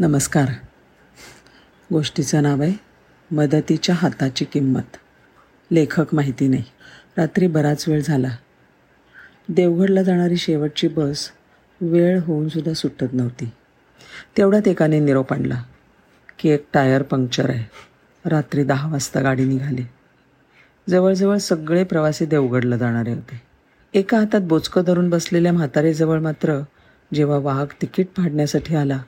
नमस्कार. गोष्टीचं नाव आहे मदतीच्या हाताची किंमत. लेखक माहिती नाही. रात्री बराच वेळ झाला. देवगडला जाणारी शेवटची बस वेळ होऊनसुद्धा सुटत नव्हती. तेवढ्यात एकाने निरोप आणला की एक टायर पंक्चर आहे. रात्री दहा वाजता गाडी निघाली. जवळजवळ सगळे प्रवासी देवगडला जाणारे होते. एका हातात बोचकं धरून बसलेल्या म्हातारीजवळ मात्र जेव्हा वाहक तिकीट फाडण्यासाठी आला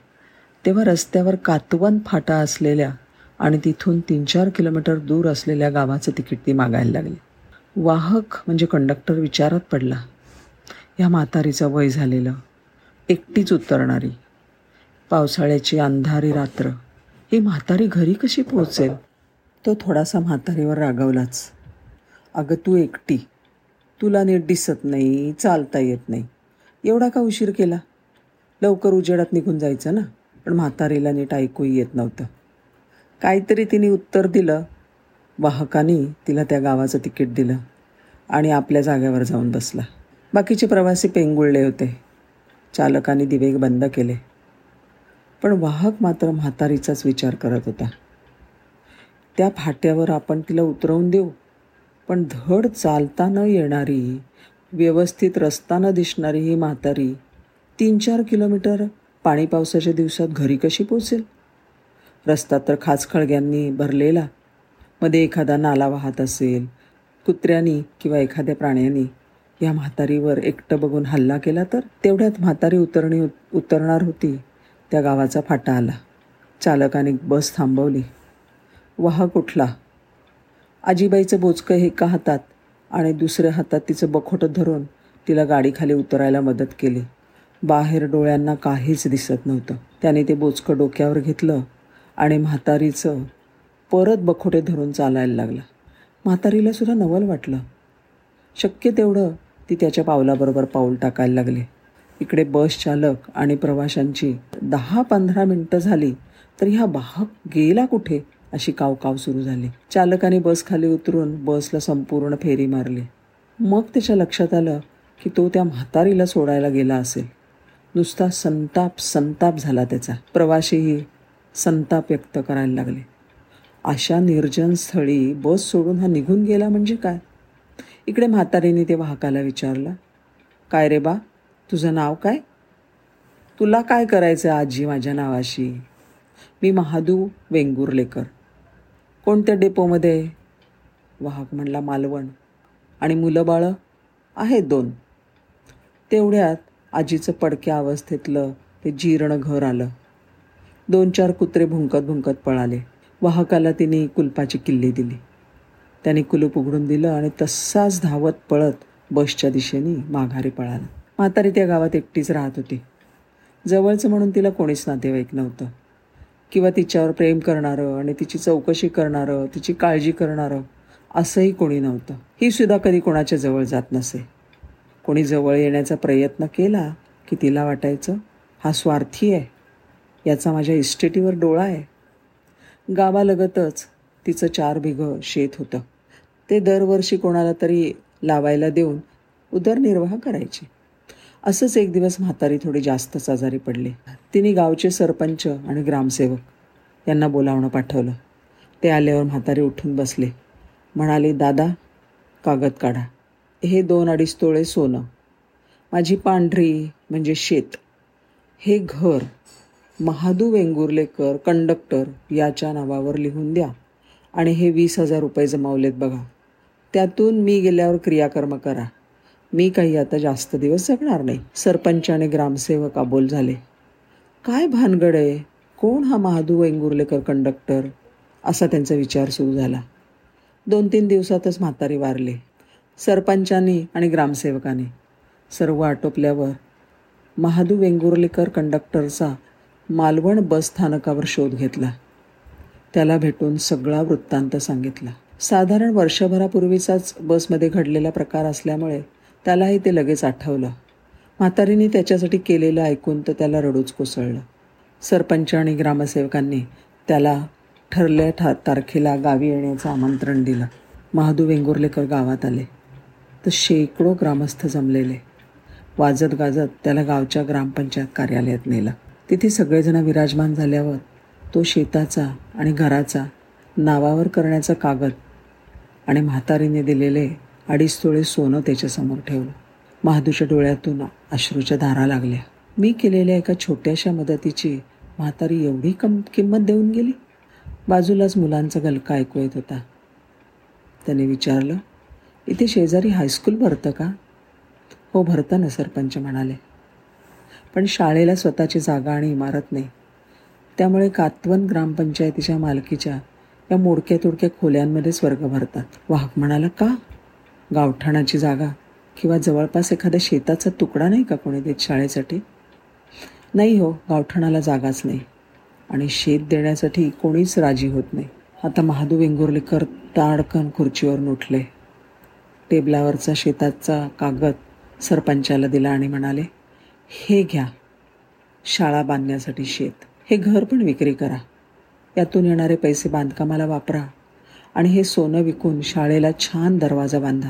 तेव्हा रस्त्यावर कातवन फाटा असलेल्या आणि तिथून तीन चार किलोमीटर दूर असलेल्या गावाचं तिकीट ती मागायला लागली. वाहक म्हणजे कंडक्टर विचारात पडला. ह्या म्हातारीचं वय झालेलं. एकटीच उतरणारी. पावसाळ्याची अंधारी रात्र. ही म्हातारी घरी कशी पोहोचेल? तो थोडासा म्हातारीवर रागवलाच. अगं तू एकटी. तुला नीट दिसत नाही चालता येत नाही. एवढा का उशीर केला? लवकर उजेडात निघून जायचं ना? पण म्हातारीला नीट ऐकूही येत नव्हतं. काहीतरी तिने उत्तर दिलं. वाहकाने तिला त्या गावाचं तिकीट दिलं आणि आपल्या जाग्यावर जाऊन बसला. बाकीचे प्रवासी पेंगुळले होते. चालकाने दिवे बंद केले. पण वाहक मात्र म्हातारीचाच विचार करत होता. त्या फाट्यावर आपण तिला उतरवून देऊ पण धड चालता न येणारी व्यवस्थित रस्ता न दिसणारी ही म्हातारी तीन चार किलोमीटर पाणी पावसाच्या दिवसात घरी कशी पोचेल रस्ता तर खास खळग्यांनी भरलेला. मध्ये एखादा नाला वाहत असेल कुत्र्यांनी किंवा एखाद्या प्राण्यांनी या म्हातारीवर एकटं बघून हल्ला केला तर? तेवढ्यात म्हातारी उतरणी उतरणार होती. त्या गावाचा फाटा आला. चालकाने बस थांबवली. वाहक उठला. आजीबाईचं बोचकं एका हातात आणि दुसऱ्या हातात तिचं बखोटं धरून तिला गाडीखाली उतरायला मदत केली. बाहेर डोळ्यांना काहीच दिसत नव्हतं. त्याने ते बोचकं डोक्यावर घेतलं आणि म्हातारीचं परत बखोटे धरून चालायला लागला. म्हातारीला सुद्धा नवल वाटलं. शक्य तेवढं ती त्याच्या पावलाबरोबर पाऊल टाकायला लागले. इकडे बस चालक आणि प्रवाशांची दहा पंधरा मिनटं झाली तर ह्या वाहक गेला कुठे अशी कावकाव सुरू झाली. चालकाने बस खाली उतरून बसला संपूर्ण फेरी मारली. मग त्याच्या लक्षात आलं की तो त्या म्हातारीला सोडायला गेला असेल. नुसता संताप संताप झाला त्याचा. प्रवाशीही संताप व्यक्त करायला लागले. अशा निर्जन स्थळी बस सोडून हा निघून गेला म्हणजे काय? इकडे म्हातारीने ते वाहकाला विचारलं काय रे बा तुझं नाव काय? तुला काय करायचं आजी माझ्या नावाशी? मी महादू वेंगुर्लेकर. कोणत्या डेपोमध्ये? वाहक म्हणला मालवण. आणि मुलं बाळं आहेत दोन. तेवढ्यात आजीचं पडक्या अवस्थेतलं ते जीर्ण घर आलं. दोन चार कुत्रे भुंकत भुंकत पळाले. वाहकाला तिने कुलपाची किल्ली दिली. त्याने कुलूप उघडून दिलं आणि तसाच धावत पळत बसच्या दिशेने माघारी पळाला. म्हातारी त्या गावात एकटीच राहत होती. जवळचं म्हणून तिला कोणीच नातेवाईक नव्हतं. किंवा तिच्यावर प्रेम करणारं आणि तिची चौकशी करणारं तिची काळजी करणारं असंही कोणी नव्हतं. ही सुद्धा कधी कोणाच्या जवळ जात नसे. कोणी जवळ येण्याचा प्रयत्न केला की तिला वाटायचं हा स्वार्थी आहे. याचा माझ्या इस्टेटीवर डोळा आहे. गावालगतच तिचं चार बिघं शेत होतं. ते दरवर्षी कोणाला तरी लावायला देऊन उदरनिर्वाह करायची. असंच एक दिवस म्हातारी थोडी जास्तच आजारी पडली. तिने गावचे सरपंच आणि ग्रामसेवक यांना बोलावणं पाठवलं. ते आल्यावर म्हातारी उठून बसले. म्हणाले दादा कागद काढा. हे दोन अडीच तोळे सोनं माझी पांढरी म्हणजे शेत हे घर महादू वेंगुर्लेकर कंडक्टर याच्या नावावर लिहून द्या आणि हे वीस हजार रुपये जमावलेत बघा. त्यातून मी गेल्यावर क्रियाकर्म करा. मी काही आता जास्त दिवस जगणार नाही. सरपंच आणि ग्रामसेवक अबोल झाले. काय भानगड आहे? कोण हा महादू वेंगुर्लेकर कंडक्टर? असा त्यांचा विचार सुरू झाला. दोन तीन दिवसातच म्हातारी वारले. सरपंचांनी आणि ग्रामसेवकांनी. सर्व आटोपल्यावर महादू वेंगुर्लेकर कंडक्टरचा मालवण बस स्थानकावर शोध घेतला. त्याला भेटून सगळा वृत्तांत सांगितला. साधारण वर्षभरापूर्वीचाच बसमध्ये घडलेला प्रकार असल्यामुळे त्यालाही ते लगेच आठवलं. म्हातारीने त्याच्यासाठी केलेलं ऐकून तर त्याला रडूच कोसळलं. सरपंच आणि ग्रामसेवकांनी त्याला ठरल्या ठा तारखेला गावी येण्याचं आमंत्रण दिलं. महादू वेंगुर्लेकर गावात आले. तर शेकडो ग्रामस्थ जमलेले. वाजत गाजत त्याला गावच्या ग्रामपंचायत कार्यालयात नेलं. तिथे सगळेजण विराजमान झाल्यावर तो शेताचा आणि घराचा नावावर करण्याचा कागद आणि म्हातारीने दिलेले अडीच तोळे सोनं त्याच्यासमोर ठेवलं. महादूच्या डोळ्यातून अश्रूच्या धारा लागल्या. मी केलेल्या एका छोट्याशा मदतीची म्हातारी एवढी कम किंमत देऊन गेली? बाजूलाच मुलांचा गलका ऐकू येत होता. त्याने विचारलं इथे शेजारी हायस्कूल भरतं का? हो भरतं ना सरपंच म्हणाले. पण शाळेला स्वतःची जागा आणि इमारत नाही. त्यामुळे कातवन ग्रामपंचायतीच्या मालकीच्या या मोडक्या तोडक्या खोल्यांमध्ये स्वर्ग भरतात. वाहक म्हणाला का? गावठाणाची जागा किंवा जवळपास एखाद्या शेताचा तुकडा नाही का कोणी देत शाळेसाठी? नाही हो गावठाणाला जागाच नाही आणि शेत देण्यासाठी कोणीच राजी होत नाही. आता महादू वेंगुर्लेकर ताडकन खुर्चीवरून उठले टेबलावरचा शेताचा कागद सरपंचाला दिला आणि म्हणाले हे घ्या शाळा बांधण्यासाठी शेत. हे घर पण विक्री करा. यातून येणारे पैसे बांधकामाला वापरा आणि हे सोनं विकून शाळेला छान दरवाजा बांधा.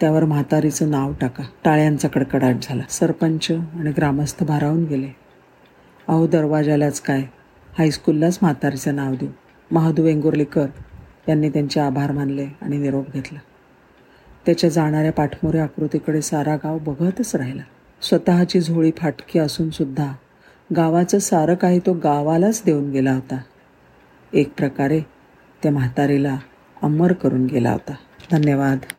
त्यावर म्हातारीचं नाव टाका. टाळ्यांचा कडकडाट झाला. सरपंच आणि ग्रामस्थ भारावून गेले. अहो दरवाजालाच काय? हायस्कूललाच म्हातारीचं नाव देऊ. महादू वेंगुर्लीकर यांनी त्यांचे आभार मानले आणि निरोप घेतला. त्याच्या जाणाऱ्या पाठमोऱ्या आकृतीकडे सारा गाव बघतच राहिला. स्वतःची झोळी फाटकी असून सुद्धा गावाचं सारं काही तो गावालाच देऊन गेला होता. एक प्रकारे त्या म्हातारीला अमर करून गेला होता. धन्यवाद.